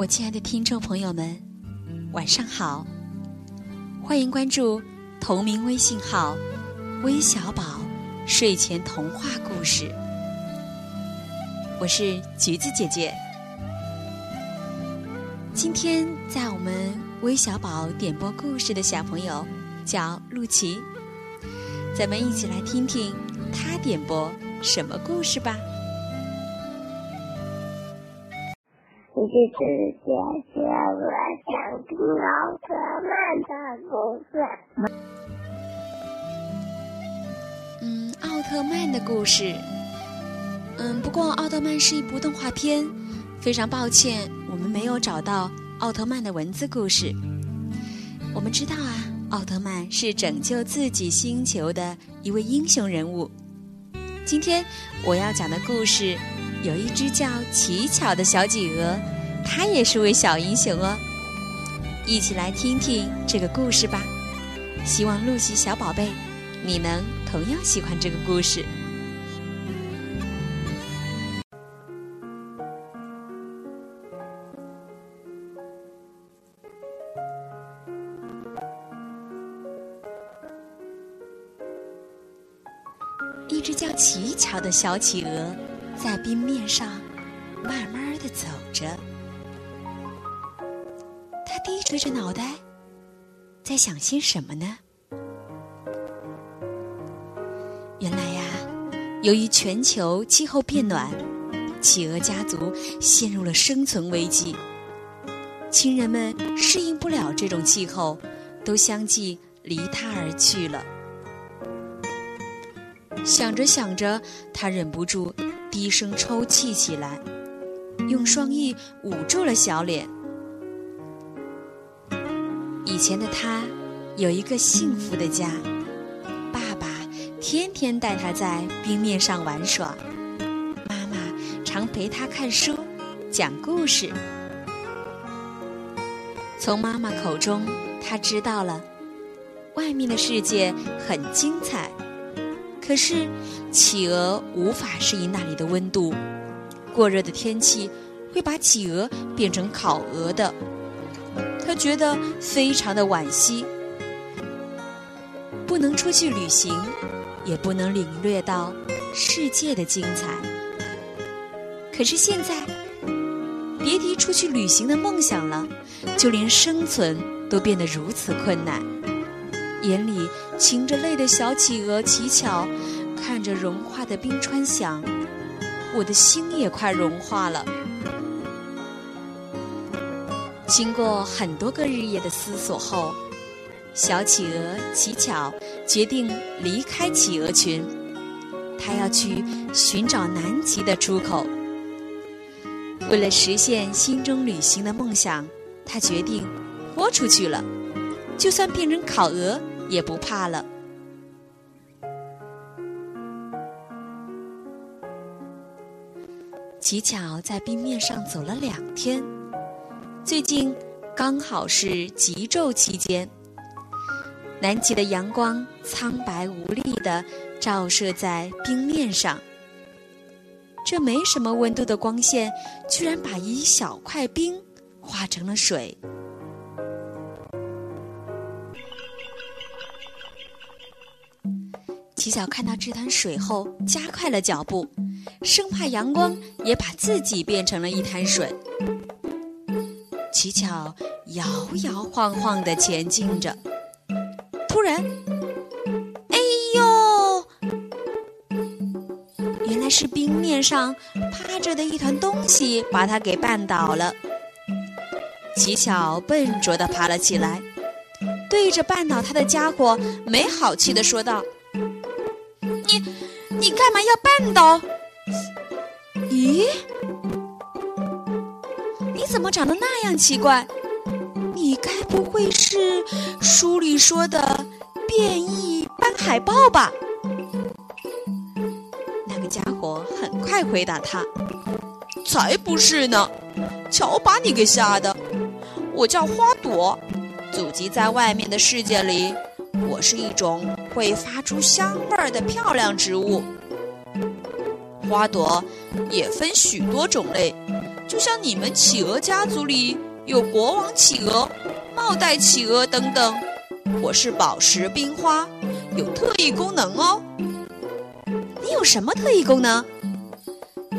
我亲爱的听众朋友们，晚上好！欢迎关注同名微信号“微小宝睡前童话故事”，我是橘子姐姐。今天在我们微小宝点播故事的小朋友叫陆琪，咱们一起来听听他点播什么故事吧。橘子姐姐，我想听奥特曼的故事。嗯，奥特曼的故事。嗯，不过奥特曼是一部动画片，非常抱歉，我们没有找到奥特曼的文字故事。我们知道啊，奥特曼是拯救自己星球的一位英雄人物。今天我要讲的故事。有一只叫奇巧的小企鹅，它也是位小英雄哦。一起来听听这个故事吧。希望露西小宝贝，你能同样喜欢这个故事。一只叫奇巧的小企鹅。在冰面上慢慢的走着，他低垂着脑袋，在想些什么呢？原来呀，由于全球气候变暖，企鹅家族陷入了生存危机。亲人们适应不了这种气候，都相继离他而去了。想着想着，他忍不住。低声抽泣起来，用双翼捂住了小脸。以前的他有一个幸福的家，爸爸天天带他在冰面上玩耍，妈妈常陪他看书、讲故事。从妈妈口中，他知道了外面的世界很精彩。可是，企鹅无法适应那里的温度，过热的天气会把企鹅变成烤鹅的。他觉得非常的惋惜，不能出去旅行，也不能领略到世界的精彩。可是现在，别提出去旅行的梦想了，就连生存都变得如此困难。眼里噙着泪的小企鹅奇巧，看着融化的冰川想：“我的心也快融化了。”经过很多个日夜的思索后，小企鹅奇巧决定离开企鹅群，它要去寻找南极的出口。为了实现心中旅行的梦想，它决定豁出去了，就算变成烤鹅。也不怕了。奇巧在冰面上走了两天，最近刚好是极昼期间，南极的阳光苍白无力的照射在冰面上，这没什么温度的光线，居然把一小块冰化成了水。奇巧看到这滩水后，加快了脚步，生怕阳光也把自己变成了一滩水。奇巧摇摇晃晃地前进着，突然，哎呦！原来是冰面上趴着的一团东西把它给绊倒了。奇巧笨拙地爬了起来，对着绊倒他的家伙没好气地说道。你，干嘛要绊倒？咦，你怎么长得那样奇怪？你该不会是书里说的变异斑海豹吧？那个家伙很快回答他：“才不是呢！瞧把你给吓的！我叫花朵，祖籍在外面的世界里。”我是一种会发出香味儿的漂亮植物。花朵也分许多种类，就像你们企鹅家族里有国王企鹅、帽带企鹅等等。我是宝石冰花，有特异功能哦。你有什么特异功能？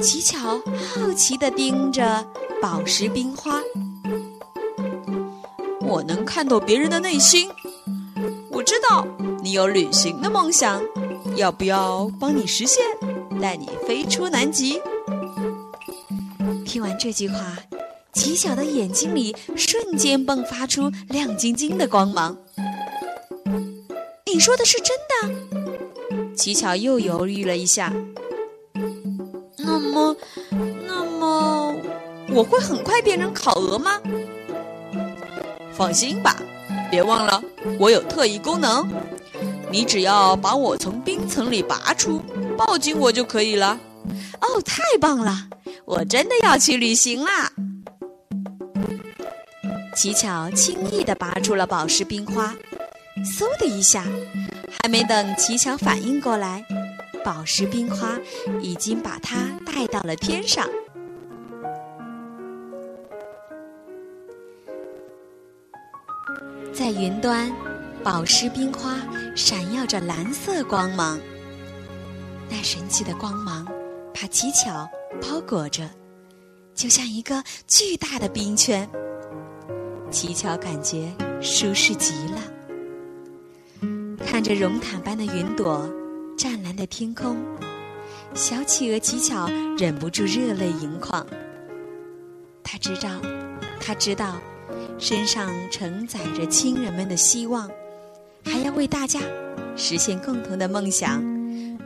奇巧好奇地盯着宝石冰花。我能看透别人的内心。我知道你有旅行的梦想，要不要帮你实现，带你飞出南极？听完这句话，奇巧的眼睛里瞬间迸发出亮晶晶的光芒。你说的是真的？奇巧又犹豫了一下。那么，那么我会很快变成烤鹅吗？放心吧，别忘了我有特异功能。你只要把我从冰层里拔出，抱紧我就可以了。哦，太棒了！我真的要去旅行啦！奇巧轻易地拔出了宝石冰花，嗖的一下，还没等奇巧反应过来，宝石冰花已经把它带到了天上。在云端，宝石冰花闪耀着蓝色光芒，那神奇的光芒把奇巧。包裹着，就像一个巨大的冰圈。奇巧感觉舒适极了。看着绒毯般的云朵，湛蓝的天空，小企鹅奇巧忍不住热泪盈眶。他知道，他知道，身上承载着亲人们的希望，还要为大家实现共同的梦想，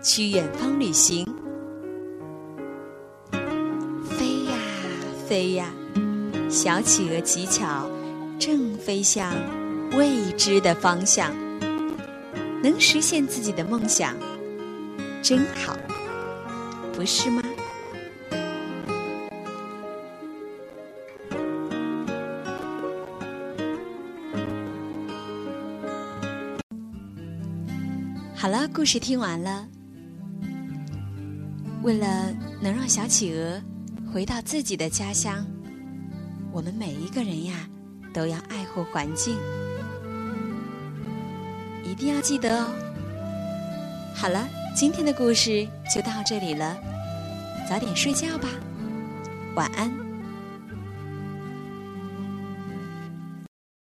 去远方旅行。飞呀飞呀，小企鹅奇巧正飞向未知的方向，能实现自己的梦想，真好，不是吗？好了，故事听完了。为了能让小企鹅。回到自己的家乡，我们每一个人呀，都要爱护环境，一定要记得哦。好了，今天的故事就到这里了，早点睡觉吧，晚安。